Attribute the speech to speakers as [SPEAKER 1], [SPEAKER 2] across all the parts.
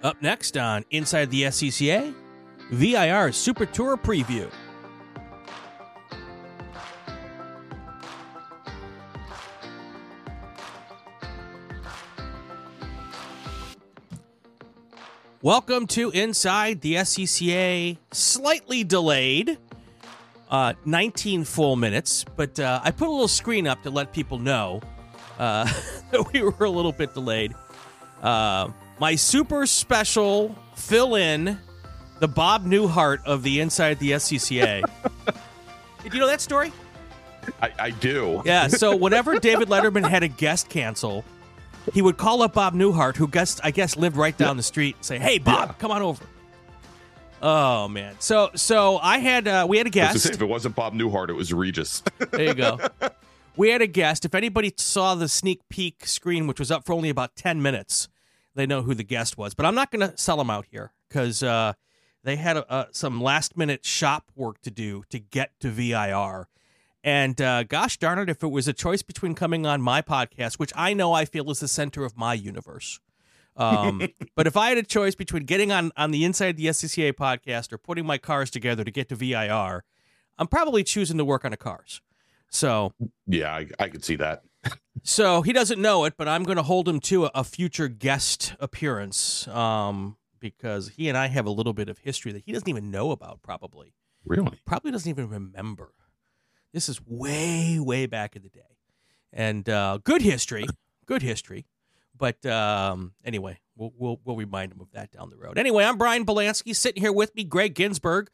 [SPEAKER 1] Up next on Inside the SCCA, VIR Super Tour Preview. Welcome to Inside the SCCA, slightly delayed, uh, 19 full minutes, but uh, I put a little screen up to let people know uh, that we were a little bit delayed. Uh, my super special fill in, the Bob Newhart of the Inside the SCCA. Did you know that story?
[SPEAKER 2] I, I do.
[SPEAKER 1] Yeah, so whenever David Letterman had a guest cancel, he would call up Bob Newhart, who guessed, I guess lived right down the street, and say, "Hey, Bob,
[SPEAKER 2] Yeah.
[SPEAKER 1] come on over." Oh man, so so I had uh, we had a
[SPEAKER 2] gonna say,
[SPEAKER 1] guest.
[SPEAKER 2] if it wasn't Bob Newhart, it was Regis.
[SPEAKER 1] There you go. We had a guest. If anybody saw the sneak peek screen, which was up for only about ten minutes, they know who the guest was. But I'm not going to sell them out here because uh, they had uh, some last minute shop work to do to get to VIR. And uh, gosh darn it, if it was a choice between coming on my podcast, which I know I feel is the center of my universe, um, but if I had a choice between getting on on the Inside the SCCA podcast or putting my cars together to get to VIR, I'm probably choosing to work on the cars. So,
[SPEAKER 2] yeah, I, I could see that.
[SPEAKER 1] So he doesn't know it, but I'm going to hold him to a, a future guest appearance um, because he and I have a little bit of history that he doesn't even know about. Probably,
[SPEAKER 2] Really?
[SPEAKER 1] probably doesn't even remember. This is way, way back in the day, and uh, good history, good history. But um, anyway, we'll, we'll we'll remind him of that down the road. Anyway, I'm Brian Belansky, sitting here with me, Gregg Ginsberg.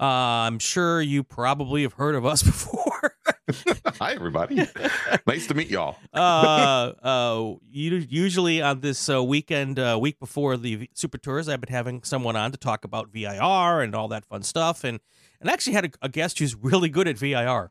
[SPEAKER 1] Uh, I'm sure you probably have heard of us before.
[SPEAKER 2] Hi, everybody. nice to meet y'all.
[SPEAKER 1] uh, uh, usually on this uh, weekend, uh, week before the Super Tours, I've been having someone on to talk about VIR and all that fun stuff, and and actually had a, a guest who's really good at VIR.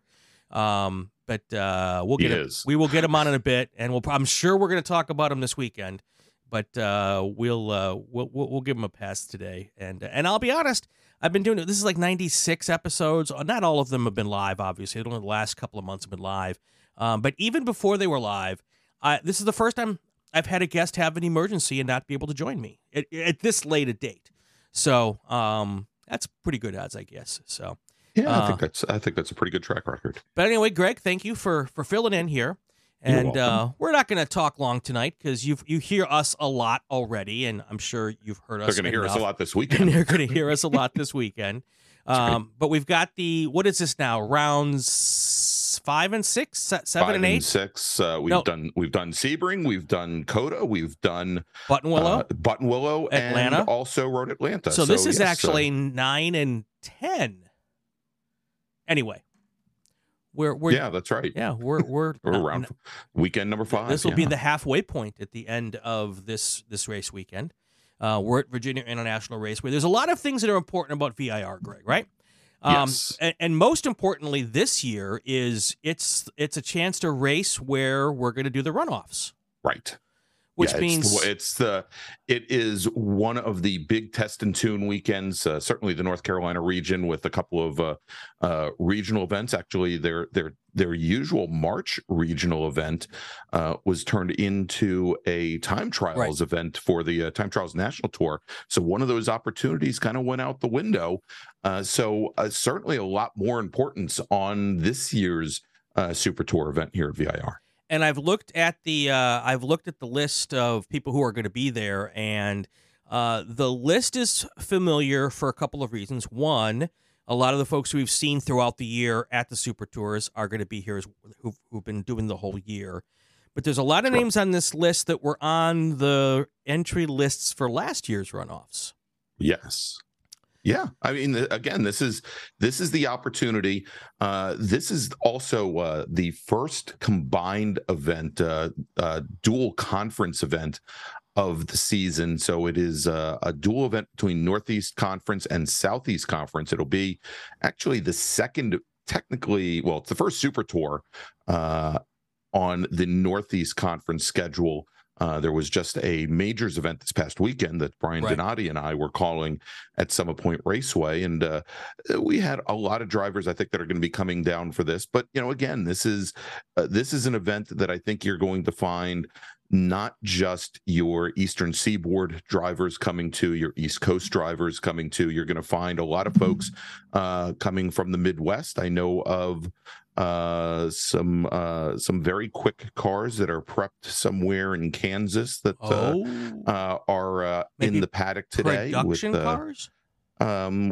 [SPEAKER 1] Um, but uh, we'll get him, we will get him on in a bit, and we'll I'm sure we're going to talk about him this weekend. But uh, we'll, uh, we'll we'll we'll give him a pass today, and and I'll be honest, I've been doing it. This is like 96 episodes. Uh, Not all of them have been live, obviously. Only the last couple of months have been live. Um, but even before they were live, I, this is the first time I've had a guest have an emergency and not be able to join me at, at this late a date. So um, that's pretty good odds, I guess. So,
[SPEAKER 2] Yeah, I
[SPEAKER 1] Uh,
[SPEAKER 2] think that's I think that's a pretty good track record.
[SPEAKER 1] but anyway, Gregg, thank you for for filling in here. And uh, we're not going to talk long tonight because you you hear us a lot already, and I'm sure you've heard us.
[SPEAKER 2] They're going to hear us a lot this weekend.
[SPEAKER 1] they're going to hear us a lot this weekend. Um, but we've got the what is this now? Rounds five and six, se- seven and eight.
[SPEAKER 2] six. Uh, we've
[SPEAKER 1] No.
[SPEAKER 2] done we've done Sebring, we've done COTA, we've done
[SPEAKER 1] Buttonwillow.
[SPEAKER 2] uh, Buttonwillow,
[SPEAKER 1] Atlanta.
[SPEAKER 2] and also Road Atlanta.
[SPEAKER 1] so this is
[SPEAKER 2] yes, uh,
[SPEAKER 1] actually nine and ten. Anyway, we're we're
[SPEAKER 2] yeah, that's right.
[SPEAKER 1] yeah we're we're
[SPEAKER 2] We're
[SPEAKER 1] not-
[SPEAKER 2] around weekend number five.
[SPEAKER 1] This will be the halfway point at the end of this this race weekend. Uh, we're at Virginia International Raceway. There's a lot of things that are important about VIR, Gregg. Right? Um,
[SPEAKER 2] Yes.
[SPEAKER 1] and, and most importantly, this year is it's it's a chance to race where we're going to do the runoffs,
[SPEAKER 2] right.
[SPEAKER 1] Which
[SPEAKER 2] Yeah,
[SPEAKER 1] means
[SPEAKER 2] it's, it's the it is one of the big test and tune weekends. Uh, certainly, the North Carolina region with a couple of uh, uh, regional events. Actually, their their their usual March regional event uh, was turned into a time trials event for the uh, time trials national tour. So one of those opportunities kind of went out the window. Uh, so uh, certainly a lot more importance on this year's uh, Super Tour event here at VIR.
[SPEAKER 1] And I've looked at the uh, I've looked at the list of people who are going to be there, and uh, the list is familiar for a couple of reasons. One, a lot of the folks we've seen throughout the year at the Super Tours are going to be here, as, who've, who've been doing the whole year. But there's a lot of
[SPEAKER 2] Sure.
[SPEAKER 1] names on this list that were on the entry lists for last year's runoffs.
[SPEAKER 2] Yes. Yeah, I mean, again, this is this is the opportunity. Uh, this is also uh, the first combined event, uh, uh, dual conference event of the season. So it is uh, a dual event between Northeast Conference and Southeast Conference. It'll be actually the second, technically, well, it's the first Super Tour uh, on the Northeast Conference schedule. Uh, there was just a majors event this past weekend that Brian
[SPEAKER 1] Right.
[SPEAKER 2] Donati and I were calling at Summit Point Raceway, and uh, we had a lot of drivers I think that are going to be coming down for this. But you know, again, this is uh, this is an event that I think you're going to find not just your Eastern Seaboard drivers coming to, your East Coast drivers coming to. You're going to find a lot of folks uh, coming from the Midwest. I know of uh, some uh, some very quick cars that are prepped somewhere in Kansas that uh,
[SPEAKER 1] Oh,
[SPEAKER 2] uh, are uh, in the paddock today
[SPEAKER 1] production
[SPEAKER 2] with
[SPEAKER 1] cars.
[SPEAKER 2] um,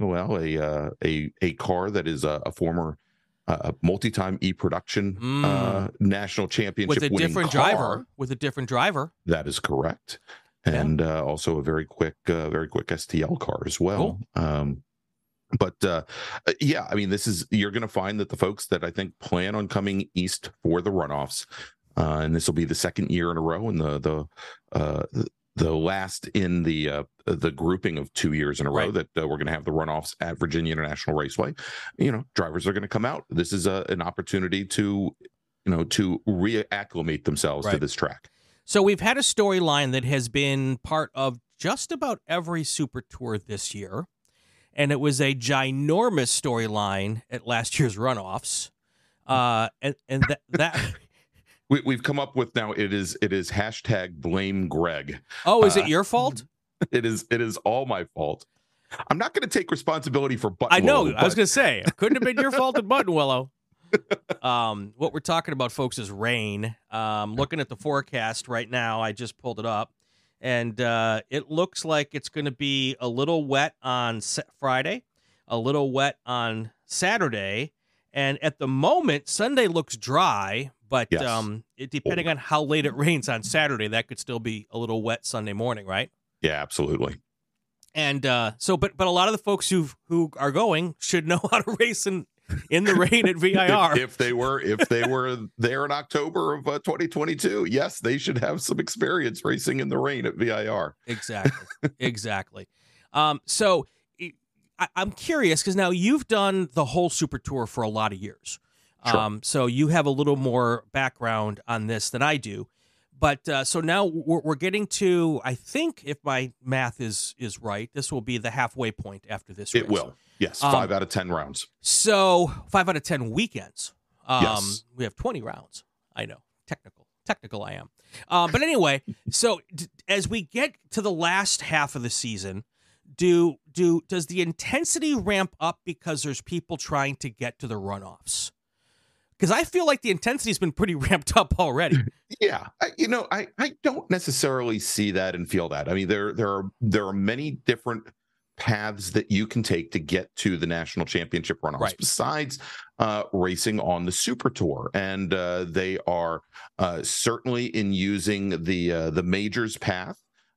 [SPEAKER 2] well, a uh, a a car that is a, a former uh, multi-time e-production uh, national championship
[SPEAKER 1] Mm. with a different
[SPEAKER 2] car.
[SPEAKER 1] driver. With a different driver.
[SPEAKER 2] That is correct,
[SPEAKER 1] Yeah.
[SPEAKER 2] and uh, also a very quick, uh, very quick STL car as well. Um, but uh, uh, yeah, I mean, this is you're going to find that the folks that I think plan on coming east for the runoffs, uh, and this will be the second year in a row, and the the uh, the last in the uh, the grouping of two years in a row
[SPEAKER 1] Right.
[SPEAKER 2] that uh, we're going to have the runoffs at Virginia International Raceway. You know, drivers are going to come out. This is a, an opportunity to you know to reacclimate themselves to this track.
[SPEAKER 1] So we've had a storyline that has been part of just about every Super Tour this year, and it was a ginormous storyline at last year's runoffs. Uh, and and that that
[SPEAKER 2] We, we've come up with now. It is it is hashtag blame Gregg.
[SPEAKER 1] oh, is
[SPEAKER 2] Uh,
[SPEAKER 1] it your fault?
[SPEAKER 2] It is it is all my fault. I'm not going to take responsibility for Button.
[SPEAKER 1] I know.
[SPEAKER 2] Willow,
[SPEAKER 1] I was going to say it couldn't have been your fault at Buttonwillow. Um, what we're talking about, folks, is rain. Um, looking at the forecast right now, I just pulled it up, and uh, it looks like it's going to be a little wet on Friday, a little wet on Saturday, and at the moment, Sunday looks dry. But
[SPEAKER 2] Yes.
[SPEAKER 1] um, it, depending on how late it rains on Saturday, that could still be a little wet Sunday morning, right?
[SPEAKER 2] yeah, absolutely.
[SPEAKER 1] And uh, so, but but a lot of the folks who who are going should know how to race in in the rain at VIR.
[SPEAKER 2] If, if they were if they were there in October of uh, 2022, yes, they should have some experience racing in the rain at VIR.
[SPEAKER 1] exactly, exactly. Um, so I, I'm curious because now you've done the whole Super Tour for a lot of years.
[SPEAKER 2] Sure.
[SPEAKER 1] Um, so you have a little more background on this than I do. But uh, so now we're, we're getting to, I think, if my math is is right, this will be the halfway point after this.
[SPEAKER 2] It
[SPEAKER 1] race.
[SPEAKER 2] will. Yes,
[SPEAKER 1] Um,
[SPEAKER 2] five out of ten rounds.
[SPEAKER 1] So five out of ten weekends. Um,
[SPEAKER 2] Yes.
[SPEAKER 1] we have twenty rounds. I know, technical, technical. I am. Uh, but anyway, so d- as we get to the last half of the season, do do does the intensity ramp up because there's people trying to get to the runoffs? Because I feel like the intensity's been pretty ramped up already.
[SPEAKER 2] Yeah, I, you know, I I don't necessarily see that and feel that. I mean, there there are there are many different paths that you can take to get to the national championship runoffs
[SPEAKER 1] Right.
[SPEAKER 2] besides uh, racing on the super tour and uh, they are uh, certainly in using the uh, the majors path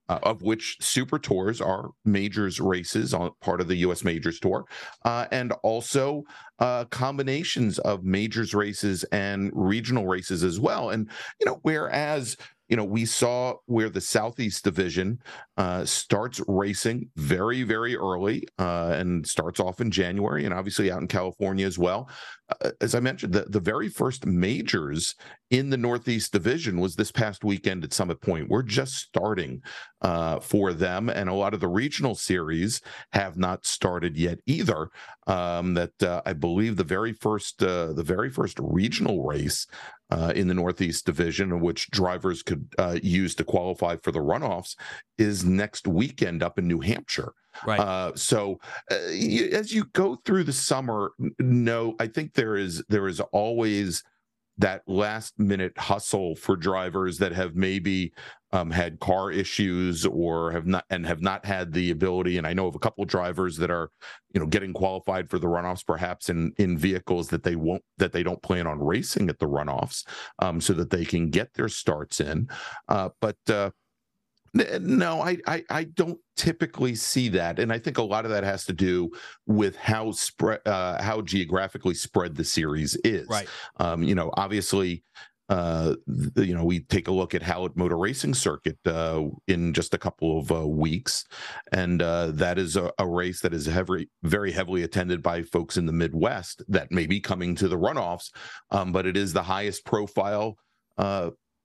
[SPEAKER 2] uh, of which super tours are majors races on part of the us majors tour uh, and also uh, combinations of majors races and regional races as well and you know whereas you know we saw where the southeast division uh, starts racing very very early uh, and starts off in january and obviously out in california as well. Uh, as i mentioned the, the very first majors in the northeast division was this past weekend at summit point. We're just starting uh, for them and a lot of the regional series have not started yet either. Um, that uh, i believe the very first uh, the very first regional race uh, in the Northeast Division, which drivers could uh, use to qualify for the runoffs, is next weekend up in New Hampshire.
[SPEAKER 1] Right.
[SPEAKER 2] Uh, so uh, as you go through the summer, no, I think there is there is always that last minute hustle for drivers that have maybe um, had car issues or have not and have not had the ability. And I know of a couple of drivers that are, you know, getting qualified for the runoffs, perhaps in in vehicles that they won't that they don't plan on racing at the runoffs, um, so that they can get their starts in. Uh, but uh, No, I, I I don't typically see that, and I think a lot of that has to do with how spread uh, how geographically spread the series is.
[SPEAKER 1] right.
[SPEAKER 2] Um, you know, obviously, uh, you know, we take a look at Hallett Motor Racing Circuit uh, in just a couple of uh, weeks, and uh, that is a, a race that is heavy, very heavily attended by folks in the Midwest that may be coming to the runoffs, um, but it is the highest profile.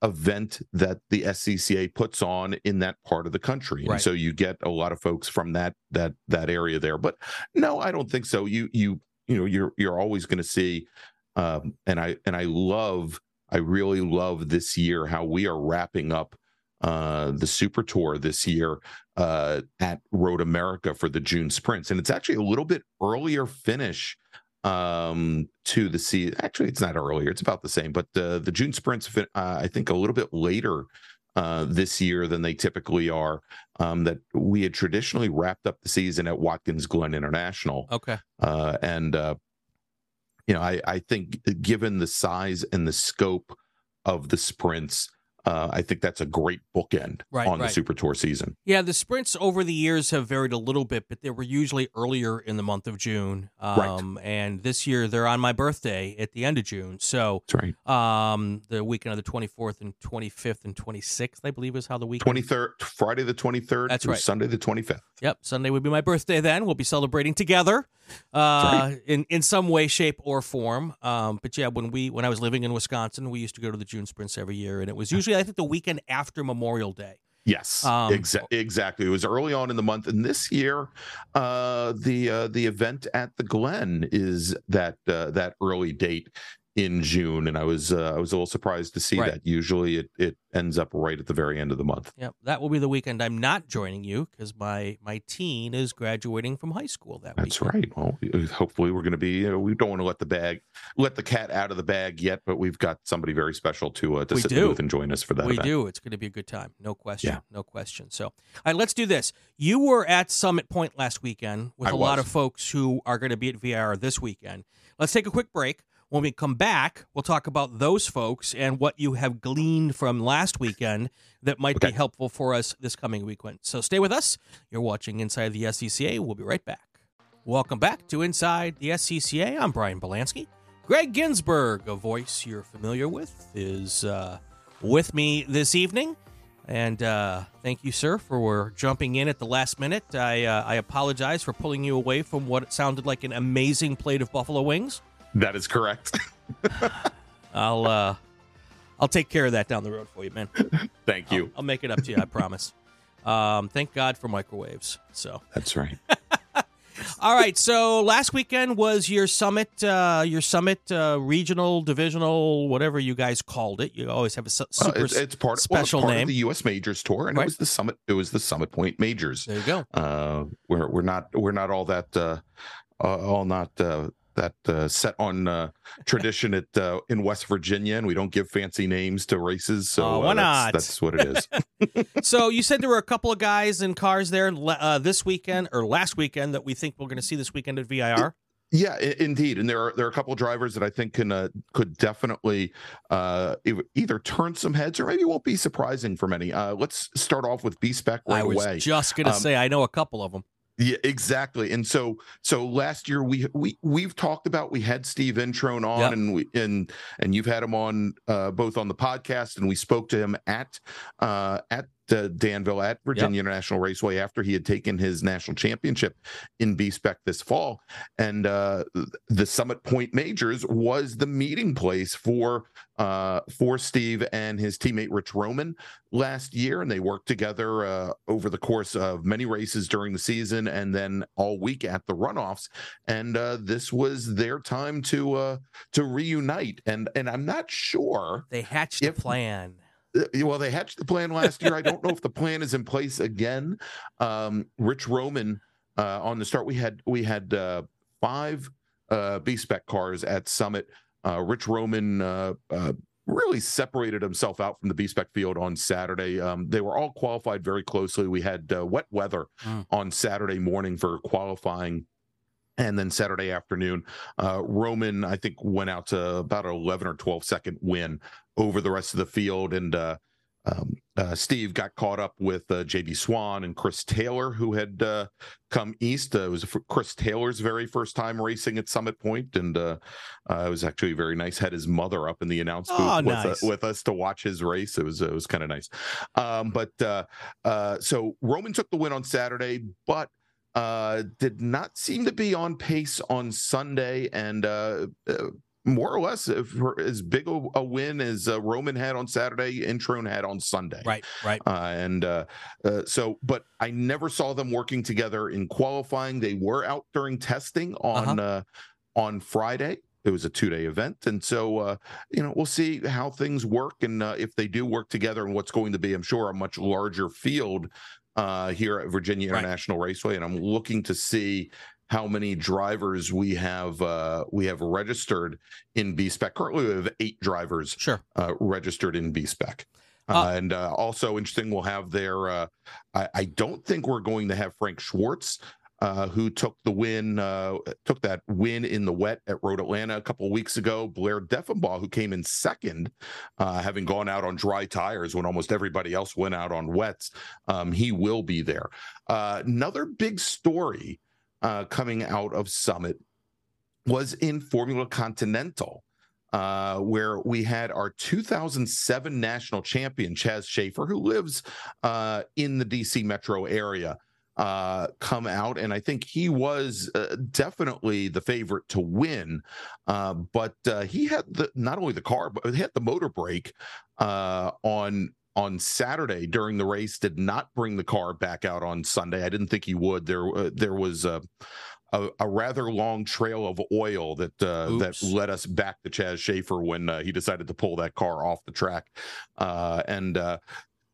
[SPEAKER 2] Event that the SCCA puts on in that part of the country. And so you get a lot of folks from that that that area there. But no, I don't think so. You you you know you're you're always going to see um and I and I love I really love this year how we are wrapping up uh, the Super Tour this year uh, at Road America for the June sprints, and it's actually a little bit earlier finish um to the season actually it's not earlier it's about the same but the the june sprints uh, i think a little bit later uh, this year than they typically are. Um, that we had traditionally wrapped up the season at Watkins Glen International.
[SPEAKER 1] Okay.
[SPEAKER 2] Uh, and, uh, you know, I, I think given the size and the scope of the sprints, uh, I think that's a great bookend
[SPEAKER 1] right,
[SPEAKER 2] on
[SPEAKER 1] right.
[SPEAKER 2] the Super Tour season.
[SPEAKER 1] Yeah, the sprints over the years have varied a little bit, but they were usually earlier in the month of June. Um,
[SPEAKER 2] right.
[SPEAKER 1] And this year they're on my birthday at the end of June. So
[SPEAKER 2] that's right.
[SPEAKER 1] Um, the weekend of the 24th and 25th and 26th, I believe, is how the weekend.
[SPEAKER 2] 23rd, Friday the 23rd.
[SPEAKER 1] That's right.
[SPEAKER 2] Sunday the 25th.
[SPEAKER 1] Yep, Sunday would be my birthday. Then we'll be celebrating together, uh, right. in in some way, shape, or form. Um, but yeah, when we when I was living in Wisconsin, we used to go to the June sprints every year, and it was usually I think the weekend after Memorial Day.
[SPEAKER 2] Yes, um, exa- exactly. It was early on in the month, and this year, uh, the uh, the event at the Glen is that uh, that early date in June, and I was uh, I was a little surprised to see
[SPEAKER 1] right.
[SPEAKER 2] that. Usually, it it ends up right at the very end of the month.
[SPEAKER 1] Yep, that will be the weekend I'm not joining you because my my teen is graduating from high school that
[SPEAKER 2] That's
[SPEAKER 1] weekend.
[SPEAKER 2] right. Well, hopefully, we're going to be. You know, we don't want to let the bag let the cat out of the bag yet, but we've got somebody very special to uh, to
[SPEAKER 1] we
[SPEAKER 2] sit
[SPEAKER 1] do.
[SPEAKER 2] with and join us for that.
[SPEAKER 1] We
[SPEAKER 2] event.
[SPEAKER 1] do. It's going to be a good time, no question.
[SPEAKER 2] Yeah.
[SPEAKER 1] No question. So, all right, let's do this. You were at Summit Point last weekend with
[SPEAKER 2] I
[SPEAKER 1] a lot of folks who are going to be at VIR this weekend. Let's take a quick break. When we come back, we'll talk about those folks and what you have gleaned from last weekend that might be helpful for us this coming weekend. So stay with us. You're watching Inside the SCCA. We'll be right back. Welcome back to Inside the SCCA. I'm Brian Belansky. Gregg Ginsberg, a voice you're familiar with, is uh, with me this evening. And uh, thank you, sir, for jumping in at the last minute. I, uh, I apologize for pulling you away from what sounded like an amazing plate of buffalo wings.
[SPEAKER 2] That is correct.
[SPEAKER 1] I'll uh, I'll take care of that down the road for you, man.
[SPEAKER 2] Thank you.
[SPEAKER 1] I'll, I'll make it up to you. I promise. Um, thank God for microwaves. So,
[SPEAKER 2] That's right.
[SPEAKER 1] all right. So last weekend was your summit, uh, your summit uh, regional, divisional, whatever you guys called it. You always have a su- super
[SPEAKER 2] it's, it's part,
[SPEAKER 1] special
[SPEAKER 2] well, it's part
[SPEAKER 1] name.
[SPEAKER 2] of the U.S. Majors tour, and
[SPEAKER 1] Right.
[SPEAKER 2] it was the summit. It was the Summit Point Majors.
[SPEAKER 1] there you go.
[SPEAKER 2] Uh, we're we're not we're not all that uh, uh, all not uh, that uh, set on uh, tradition at uh, in West Virginia, and we don't give fancy names to races. So
[SPEAKER 1] Oh,
[SPEAKER 2] uh,
[SPEAKER 1] why
[SPEAKER 2] that's,
[SPEAKER 1] not?
[SPEAKER 2] That's what it is.
[SPEAKER 1] so you said there were a couple of guys in cars there uh, this weekend or last weekend that we think we're going to see this weekend at VIR.
[SPEAKER 2] Yeah, I- indeed, and there are there are a couple of drivers that I think can uh, could definitely either turn some heads or maybe won't be surprising for many. Uh, let's start off with B Spec right
[SPEAKER 1] I was
[SPEAKER 2] away.
[SPEAKER 1] just going to
[SPEAKER 2] Um,
[SPEAKER 1] say I know a couple of them.
[SPEAKER 2] Yeah, exactly. And so so last year we we we've talked about we had Steve Introne on
[SPEAKER 1] Yep.
[SPEAKER 2] and we and and you've had him on uh both on the podcast and we spoke to him at uh at uh, Danville at Virginia International Raceway after he had taken his national championship in B Spec this fall. And uh the Summit Point Majors was the meeting place for uh for Steve and his teammate Rich Roman last year and they worked together uh, over the course of many races during the season and then all week at the runoffs and uh, this was their time to uh, to reunite and and I'm not sure
[SPEAKER 1] They hatched
[SPEAKER 2] if-
[SPEAKER 1] a plan.
[SPEAKER 2] Uh, well they hatched the plan last year I don't know if the plan is in place again um, Rich Roman uh, on the start we had we had uh, five uh, B spec cars at Summit uh, Rich Roman uh, uh, really separated himself out from the B spec field on Saturday. Um, they were all qualified very closely. We had uh, wet weather
[SPEAKER 1] Mm.
[SPEAKER 2] on Saturday morning for qualifying. And then Saturday afternoon, uh, Roman, I think, went out to about an 11 or 12 second win over the rest of the field. And uh, um, uh, Steve got caught up with uh, JB Swan and Chris Taylor, who had uh, come east. Uh, it was Chris Taylor's very first time racing at Summit Point, and uh, uh, it was actually very nice. Had his mother up in the announce booth
[SPEAKER 1] Oh,
[SPEAKER 2] with,
[SPEAKER 1] nice.
[SPEAKER 2] with us to watch his race. It was it was kind of nice. Um, but uh, uh, so Roman took the win on Saturday, but uh, did not seem to be on pace on Sunday, and uh, uh, more or less if, for as big a, a win as uh, Roman had on Saturday, and Introne had on Sunday.
[SPEAKER 1] Right, right.
[SPEAKER 2] Uh, and uh, uh, so, but I never saw them working together in qualifying. They were out during testing on uh on Friday. it was a two day event, and so uh, you know we'll see how things work and uh, if they do work together and what's going to be, I'm sure, a much larger field uh, here at Virginia International right. Raceway, and I'm looking to see how many drivers we have uh, we have registered in B spec. Currently, we have eight drivers
[SPEAKER 1] sure.
[SPEAKER 2] uh, registered in B spec. Uh, uh, and uh, also interesting, we'll have their. Uh, I, I, don't think we're going to have Frank Schwartz, uh, who took the win, uh, took that win in the wet at Road Atlanta a couple of weeks ago. Blair Deffenbaugh, who came in second, having gone out on dry tires when almost everybody else went out on wets. Um, he will be there. another big story coming out of Summit was in Formula Continental uh, where we had our 2007 national champion, Chaz Schaefer, who lives uh, in the DC metro area, uh, come out. And I think he was uh, definitely the favorite to win. Uh, but uh, he had the, not only the car, but he had the motor brake on on Saturday during the race. Did not bring the car back out on Sunday. I didn't think he would. There, there was a, a, rather long trail of oil that uh, that led us back to Chaz Schaefer when uh, he decided to pull that car off the track, uh, and uh,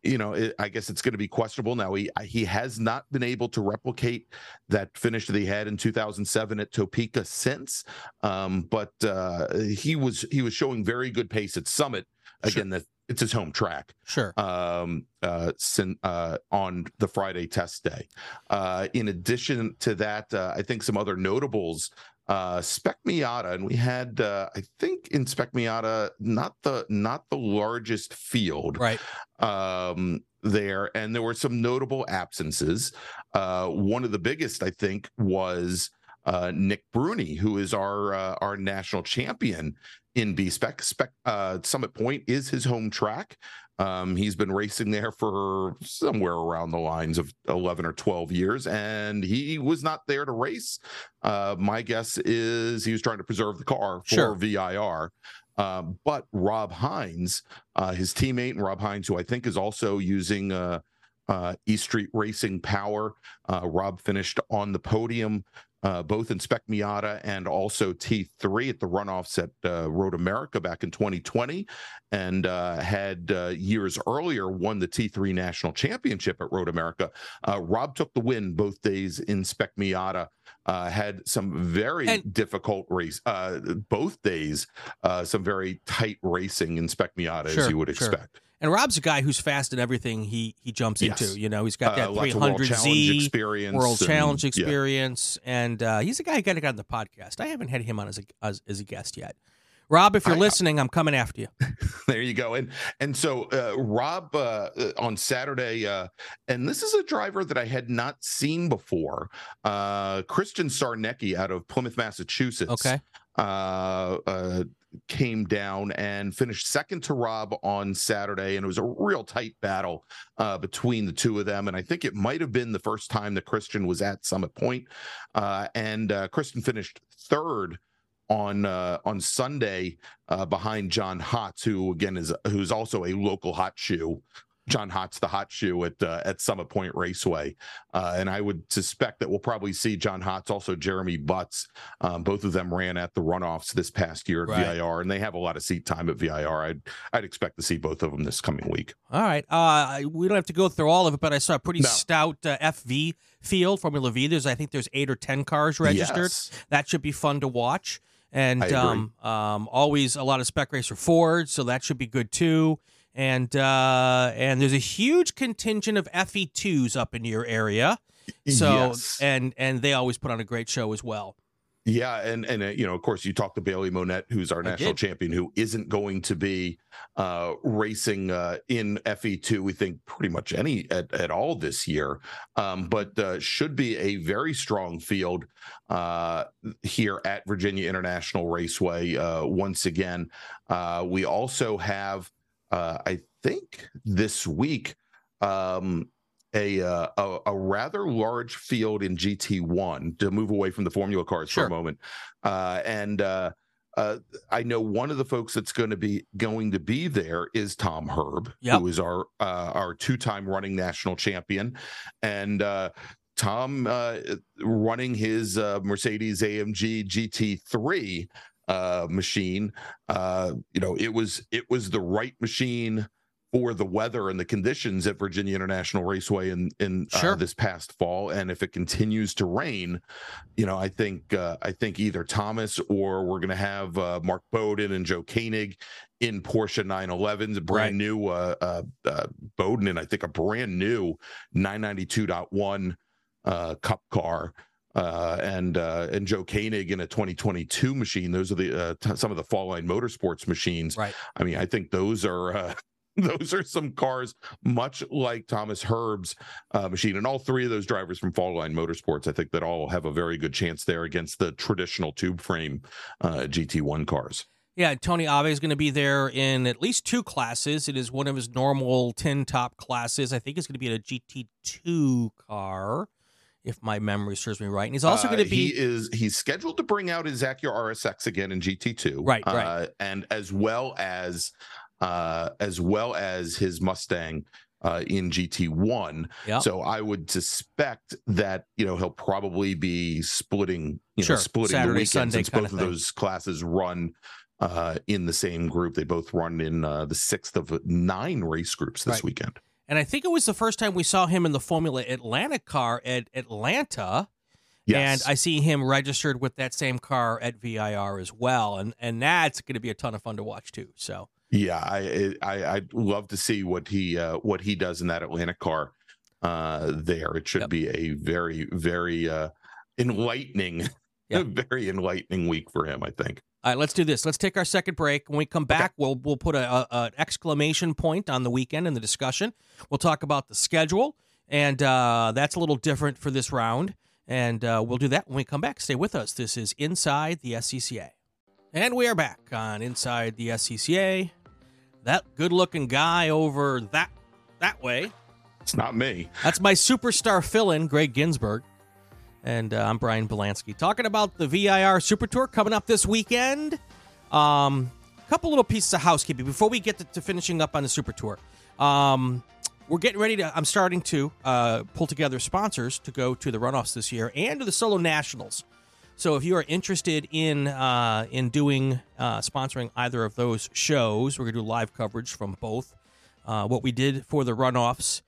[SPEAKER 2] you know it, I guess it's going to be questionable now. He he has not been able to replicate that finish that he had in 2007 at Topeka since, um, but uh, he was he was showing very good pace at Summit again. Sure. That it's his home track.
[SPEAKER 1] Sure.
[SPEAKER 2] Um, uh, sin, uh, on the Friday test day. Uh, in addition to that, uh, I think some other notables. Uh, Spec Miata, and we had, uh, I think, in Spec Miata, not the not the largest field,
[SPEAKER 1] right?
[SPEAKER 2] Um, there, and there were some notable absences. Uh, one of the biggest, I think, was uh, Nick Bruni, who is our uh, our national champion in B Spec. Spec uh, Summit Point is his home track. Um, he's been racing there for somewhere around the lines of 11 or 12 years, and he was not there to race. Uh, my guess is he was trying to preserve the car for sure. VIR. Uh, but Rob Hines, uh, his teammate, and Rob Hines, who I think is also using uh, uh, East Street Racing Power. Uh, Rob finished on the podium uh, both in Spec Miata and also T3 at the runoffs at uh, Road America back in 2020, and uh, had uh, years earlier won the T3 National Championship at Road America. Uh, Rob took the win both days in Spec Miata. Uh, had some very and- difficult race both days, some very tight racing in Spec Miata, sure, as you would sure.
[SPEAKER 1] And Rob's a guy who's fast in everything he he jumps yes. into. You know, he's got that uh, 300Z
[SPEAKER 2] experience,
[SPEAKER 1] World and, Challenge experience, yeah. and uh, he's a guy who got to get on the podcast. I haven't had him on as a as, as a guest yet. Rob, if you're I, listening, I'm coming after you.
[SPEAKER 2] there you go. And and so uh, Rob uh, uh, on Saturday, uh, and this is a driver that I had not seen before. Uh, Christian Sarnecki out of Plymouth, Massachusetts.
[SPEAKER 1] Okay.
[SPEAKER 2] Came down and finished second to Rob on Saturday, and it was a real tight battle uh, between the two of them. And I think it might have been the first time that Christian was at Summit Point. Uh, and uh, Christian finished third on uh, on Sunday uh, behind John Hotz, who again is who's also a local hot shoe John Hotz, the hot shoe at uh, at Summit Point Raceway, uh, and I would suspect that we'll probably see John Hotz, also Jeremy Butts. Um, both of them ran at the runoffs this past year at right. VIR, and they have a lot of seat time at VIR. I'd I'd expect to see both of them this coming week.
[SPEAKER 1] All right, uh, we don't have to go through all of it, but I saw a pretty no. stout uh, FV field Formula V. There's I think there's eight or ten cars registered. Yes. That should be fun to watch. And um, um, always a lot of spec racer Ford, so that should be good too and uh, and there's a huge contingent of FE2s up in your area. So yes. and and they always put on a great show as well.
[SPEAKER 2] Yeah, and and uh, you know, of course, you talked to Bailey Monette, who's our national champion, who isn't going to be uh, racing uh, in FE2. We think pretty much any at, at all this year, um, but uh, should be a very strong field uh, here at Virginia International Raceway. Uh, once again, we also have uh, I think this week, um, a, uh, a, a rather large field in GT1 to move away from the Formula cars sure. for a moment, uh, and uh, uh, I know one of the folks that's going to be going to be there is Tom Herb, yep. who is our uh, our two time running national champion, and Tom running his Mercedes AMG GT3 uh, machine. Uh, you know, it was it was the right machine for the weather and the conditions at Virginia International Raceway in in uh, this past fall. And if it continues to rain, you know, I think uh, I think either Thomas or we're going to have uh, Mark Bowden and Joe Koenig in Porsche 911s, a brand
[SPEAKER 1] Right.
[SPEAKER 2] new uh, uh, uh, Bowden, and I think a brand new 992.1 uh, Cup car. Uh, and uh, and Joe Koenig in a 2022 machine. Those are the uh, t- some of the Fall Line Motorsports machines.
[SPEAKER 1] Right.
[SPEAKER 2] I mean, I think those are uh, those are some cars much like Thomas Herb's uh, machine, and all three of those drivers from Fall Line Motorsports, I think that all have a very good chance there against the traditional tube frame uh, GT1 cars.
[SPEAKER 1] Yeah, Tony Ave is going to be there in at least two classes. It is one of his normal 10 top classes. I think it's going to be in a GT2 car, if my memory serves me right. And he's also
[SPEAKER 2] Uh,
[SPEAKER 1] going to be.
[SPEAKER 2] he is he's scheduled to bring out his Acura RSX again in GT2,
[SPEAKER 1] Right,
[SPEAKER 2] uh,
[SPEAKER 1] right.
[SPEAKER 2] and as well as uh, as well as his Mustang. Uh, in GT1,
[SPEAKER 1] Yep.
[SPEAKER 2] so I would suspect that you know he'll probably be splitting, you
[SPEAKER 1] Sure.
[SPEAKER 2] know, splitting
[SPEAKER 1] Saturday,
[SPEAKER 2] the weekend
[SPEAKER 1] Sunday
[SPEAKER 2] since both of those classes run uh, in the same group. They both run in uh, the sixth of nine race groups this
[SPEAKER 1] Right.
[SPEAKER 2] weekend.
[SPEAKER 1] And I think it was the first time we saw him in the Formula Atlantic car at Atlanta.
[SPEAKER 2] Yes,
[SPEAKER 1] And I see him registered with that same car at VIR as well. And, and that's going to be a ton of fun to watch, too. So.
[SPEAKER 2] Yeah, I I I'd love to see what he uh what he does in that Atlanta car uh there. It should
[SPEAKER 1] Yep.
[SPEAKER 2] be a very very uh enlightening
[SPEAKER 1] Yeah.
[SPEAKER 2] very enlightening week for him, I think.
[SPEAKER 1] All right, let's do this. Let's take our second break. When we come back, we'll we'll put a, a an exclamation point on the weekend in the discussion. We'll talk about the schedule, and uh, that's a little different for this round. And uh, we'll do that when we come back. Stay with us. This is Inside the SCCA, and we are back on Inside the SCCA. That good-looking guy over that that way.
[SPEAKER 2] It's not me.
[SPEAKER 1] That's my superstar fill-in, Gregg Ginsberg. And uh, I'm Brian Belansky. Talking about the VIR Super Tour coming up this weekend. Um, a couple little pieces of housekeeping before we get to, to finishing up on the Super Tour. Um, we're getting ready to, I'm starting to uh, pull together sponsors to go to the runoffs this year and to the Solo Nationals. So if you are interested in uh, in doing uh, sponsoring either of those shows, we're going to do live coverage from both. Uh, what we did for the runoffs.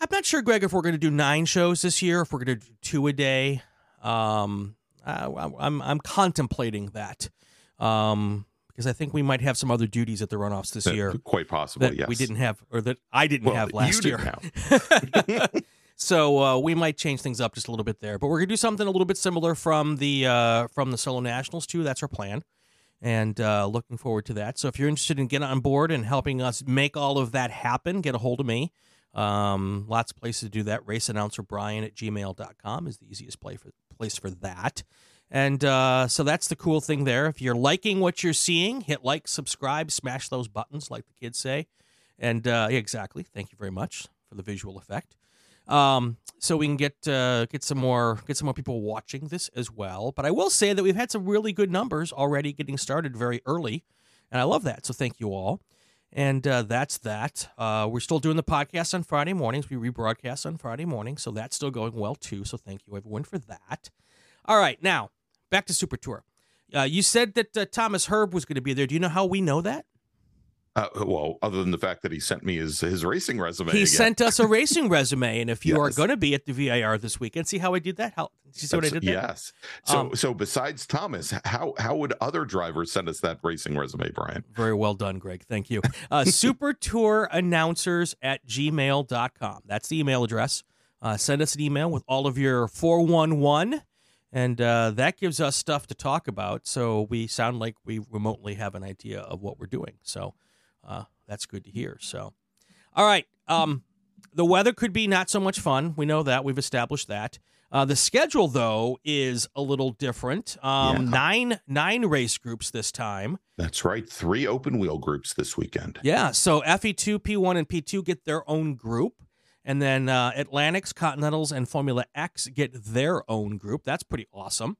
[SPEAKER 1] I'm not sure, Gregg, if we're going to do nine shows this year, if we're going to do two a day. Um, I, I'm I'm contemplating that um, because I think we might have some other duties at the runoffs this
[SPEAKER 2] Uh,
[SPEAKER 1] year
[SPEAKER 2] Quite possibly,
[SPEAKER 1] that
[SPEAKER 2] yes.
[SPEAKER 1] we didn't have, or that I didn't
[SPEAKER 2] well,
[SPEAKER 1] have last year. so uh, we might change things up just a little bit there, but we're gonna do something a little bit similar from the uh, from the solo nationals too. That's our plan, and uh, looking forward to that. So if you're interested in getting on board and helping us make all of that happen, get a hold of me. Um, lots of places to do that. Race announcer Brian at gmail.com is the easiest play for, place for that. And uh, so that's the cool thing there. If you're liking what you're seeing, hit like, subscribe, smash those buttons, like the kids say. And uh, yeah, exactly. Thank you very much for the visual effect. Um, so we can get uh, get some more get some more people watching this as well. But I will say that we've had some really good numbers already getting started very early, and I love that. So thank you all. And uh, that's that. Uh, we're still doing the podcast on Friday mornings. We rebroadcast on Friday morning, so that's still going well too. So thank you everyone for that. All right, now back to Super Tour. Uh, you said that uh, Thomas Herb was going to be there. Do you know how we know that?
[SPEAKER 2] Uh, well, other than the fact that he sent me his his racing resume.
[SPEAKER 1] He
[SPEAKER 2] again.
[SPEAKER 1] sent us a racing resume, and if you are going to be at the VIR this weekend, see how I did that? How you see what I did there?
[SPEAKER 2] Yes. So
[SPEAKER 1] Um,
[SPEAKER 2] so besides Thomas, how how would other drivers send us that racing resume, Brian?
[SPEAKER 1] Very well done, Gregg. Thank you. Uh, Super Tour announcers at gmail.com. That's the email address. Uh, send us an email with all of your 411, and uh, that gives us stuff to talk about. So we sound like we remotely have an idea of what we're doing. So uh, that's good to hear. So, all right. Um, the weather could be not so much fun. We know that. We've established that. Uh, the schedule, though, is a little different. Um,
[SPEAKER 2] Yeah.
[SPEAKER 1] Nine nine race groups this time.
[SPEAKER 2] That's right. Three open wheel groups this weekend.
[SPEAKER 1] Yeah, so FE2, P1, and P2 get their own group. And then uh, Atlantics, Continentals, and Formula X get their own group. That's pretty awesome.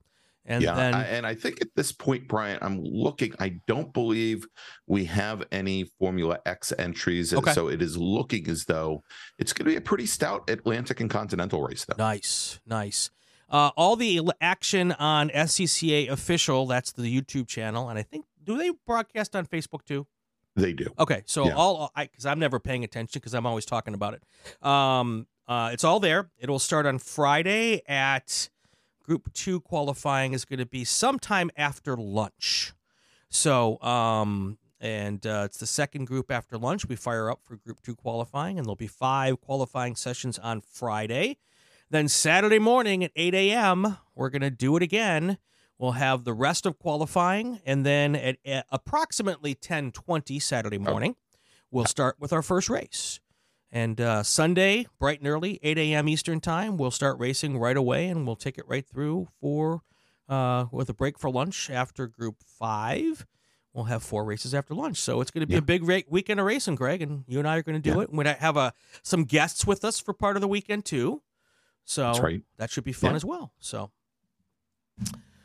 [SPEAKER 1] And
[SPEAKER 2] yeah,
[SPEAKER 1] then,
[SPEAKER 2] I, and I think at this point, Brian, I'm looking. I don't believe we have any Formula X entries, and
[SPEAKER 1] Okay.
[SPEAKER 2] so it is looking as though it's going to be a pretty stout Atlantic and Continental race, though.
[SPEAKER 1] nice, nice. Uh, all the action on SCCA official. That's the YouTube channel, and I think do they broadcast on Facebook too?
[SPEAKER 2] They do.
[SPEAKER 1] Okay, so
[SPEAKER 2] Yeah.
[SPEAKER 1] all I because I'm never paying attention because I'm always talking about it. Um, uh, it's all there. It'll start on Friday at Group Two. Qualifying is going to be sometime after lunch. So, um, and uh, it's the second group after lunch. We fire up for Group Two qualifying, and there'll be five qualifying sessions on Friday. Then Saturday morning at 8 a.m., we're going to do it again. We'll have the rest of qualifying, and then at, at approximately 10:20 Saturday morning, we'll start with our first race. And uh, Sunday, bright and early, 8 a.m. Eastern time, we'll start racing right away, and we'll take it right through for uh, with a break for lunch after Group Five. We'll have four races after lunch, so it's going to be
[SPEAKER 2] Yeah.
[SPEAKER 1] a big ra- weekend of racing, Gregg, and you and I are going to do
[SPEAKER 2] Yeah.
[SPEAKER 1] it. We're going to have uh, some guests with us for part of the weekend too, so
[SPEAKER 2] That's right.
[SPEAKER 1] that should be fun
[SPEAKER 2] Yeah.
[SPEAKER 1] as well. So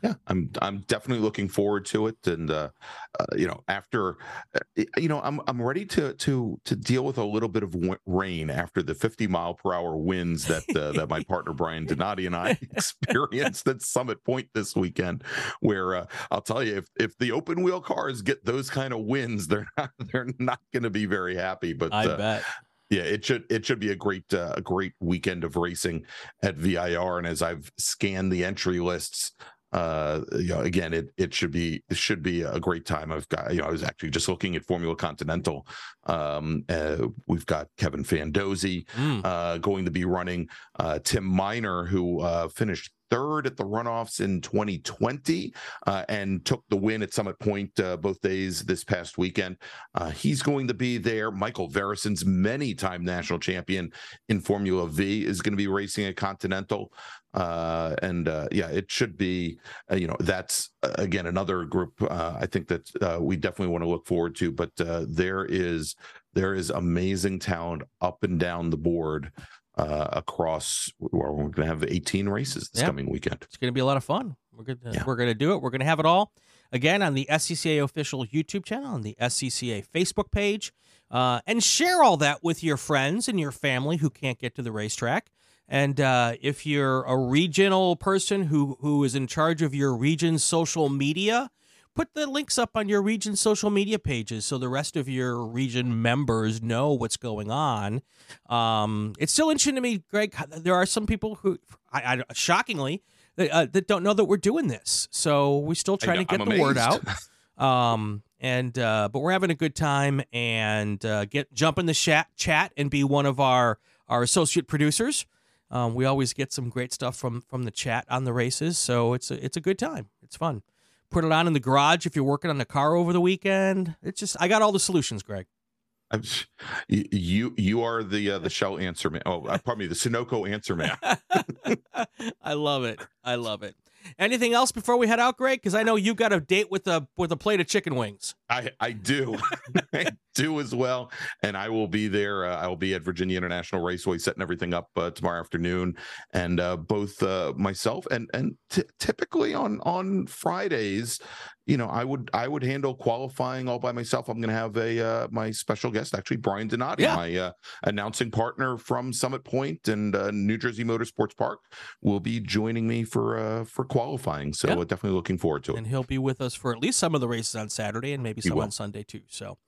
[SPEAKER 2] Yeah, I'm I'm definitely looking forward to it, and uh, uh, you know, after uh, you know, I'm I'm ready to to to deal with a little bit of w- rain after the 50 mile per hour winds that uh, that my partner Brian Donati and I experienced at Summit Point this weekend. Where uh, I'll tell you, if if the open wheel cars get those kind of winds, they're not they're not going to be very happy. But
[SPEAKER 1] I
[SPEAKER 2] uh,
[SPEAKER 1] bet.
[SPEAKER 2] yeah, it should it should be a great uh, a great weekend of racing at VIR. And as I've scanned the entry lists, uh, you know, again, it it should be it should be a great time. I've got you know I was actually just looking at Formula Continental. Um, uh, we've got Kevin Fandozzi
[SPEAKER 1] Mm.
[SPEAKER 2] uh, going to be running. Uh, Tim Miner, who uh, finished third at the runoffs in 2020 uh, and took the win at Summit Point uh, both days this past weekend. Uh, he's going to be there. Michael Varacins many-time national champion in Formula V is going to be racing at Continental. Uh, and uh, yeah, it should be, uh, you know, that's uh, again another group. Uh, I think that uh, we definitely want to look forward to. But uh, there is there is amazing talent up and down the board uh, across. Well, we're going to have 18 races this
[SPEAKER 1] Yeah.
[SPEAKER 2] coming weekend.
[SPEAKER 1] It's going to be a lot of fun. We're going to
[SPEAKER 2] Yeah.
[SPEAKER 1] we're going to do it. We're going to have it all again on the SCCA official YouTube channel, on the SCCA Facebook page, uh, and share all that with your friends and your family who can't get to the racetrack. And uh, if you're a regional person who who is in charge of your region's social media, put the links up on your region's social media pages so the rest of your region members know what's going on. Um, it's still interesting to me, Gregg. There are some people who, I, I shockingly, that, uh, that don't know that we're doing this. So we're still trying to get
[SPEAKER 2] I'm
[SPEAKER 1] the word out. Um, and uh, but we're having a good time and uh, get jump in the chat chat and be one of our our associate producers. Um, we always get some great stuff from from the chat on the races, so it's a, it's a good time. It's fun. Put it on in the garage if you're working on the car over the weekend. It's just I got all the solutions, Gregg.
[SPEAKER 2] I'm you you are the uh, the shell answer man. Oh, uh, pardon me, the Sunoco answer man.
[SPEAKER 1] I love it. I love it. Anything else before we head out, Gregg? Because I know you got a date with a with a plate of chicken wings.
[SPEAKER 2] I I do, I do as well, and I will be there. Uh, I will be at Virginia International Raceway setting everything up uh, tomorrow afternoon, and uh, both uh, myself and and t- typically on on Fridays, you know, I would I would handle qualifying all by myself. I'm going to have a uh, my special guest, actually Brian Donati,
[SPEAKER 1] Yeah.
[SPEAKER 2] my uh, announcing partner from Summit Point and uh, New Jersey Motorsports Park, will be joining me for uh, for qualifying. So
[SPEAKER 1] Yeah.
[SPEAKER 2] uh, definitely looking forward to it.
[SPEAKER 1] and he'll be with us for at least some of the races on Saturday and maybe some on Sunday too. So,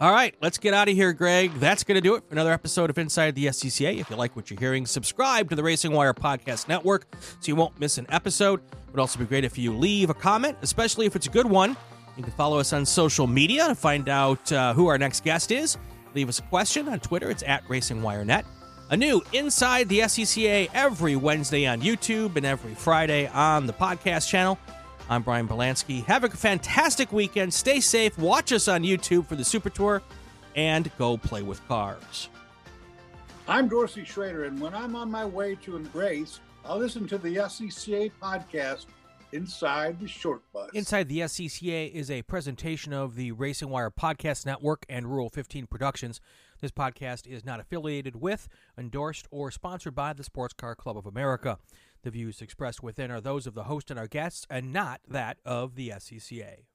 [SPEAKER 1] all right, let's get out of here, Gregg. That's going to do it for another episode of Inside the SCCA. If you like what you're hearing, subscribe to the Racing Wire Podcast Network so you won't miss an episode. It would also be great if you leave a comment, especially if it's a good one. You can follow us on social media to find out uh, who our next guest is. Leave us a question on Twitter. It's at RacingWireNet. A new Inside the SCCA every Wednesday on YouTube and every Friday on the podcast channel. I'm Brian Belansky. Have a fantastic weekend. Stay safe. Watch us on YouTube for the Super Tour and go play with cars.
[SPEAKER 3] I'm Dorsey Schroeder, and when I'm on my way to a race, I'll listen to the SCCA podcast Inside the Short Bus.
[SPEAKER 1] Inside the SCCA is a presentation of the Racing Wire Podcast Network and Rural 15 Productions. This podcast is not affiliated with, endorsed, or sponsored by the Sports Car Club of America. The views expressed within are those of the host and our guests and not that of the SCCA.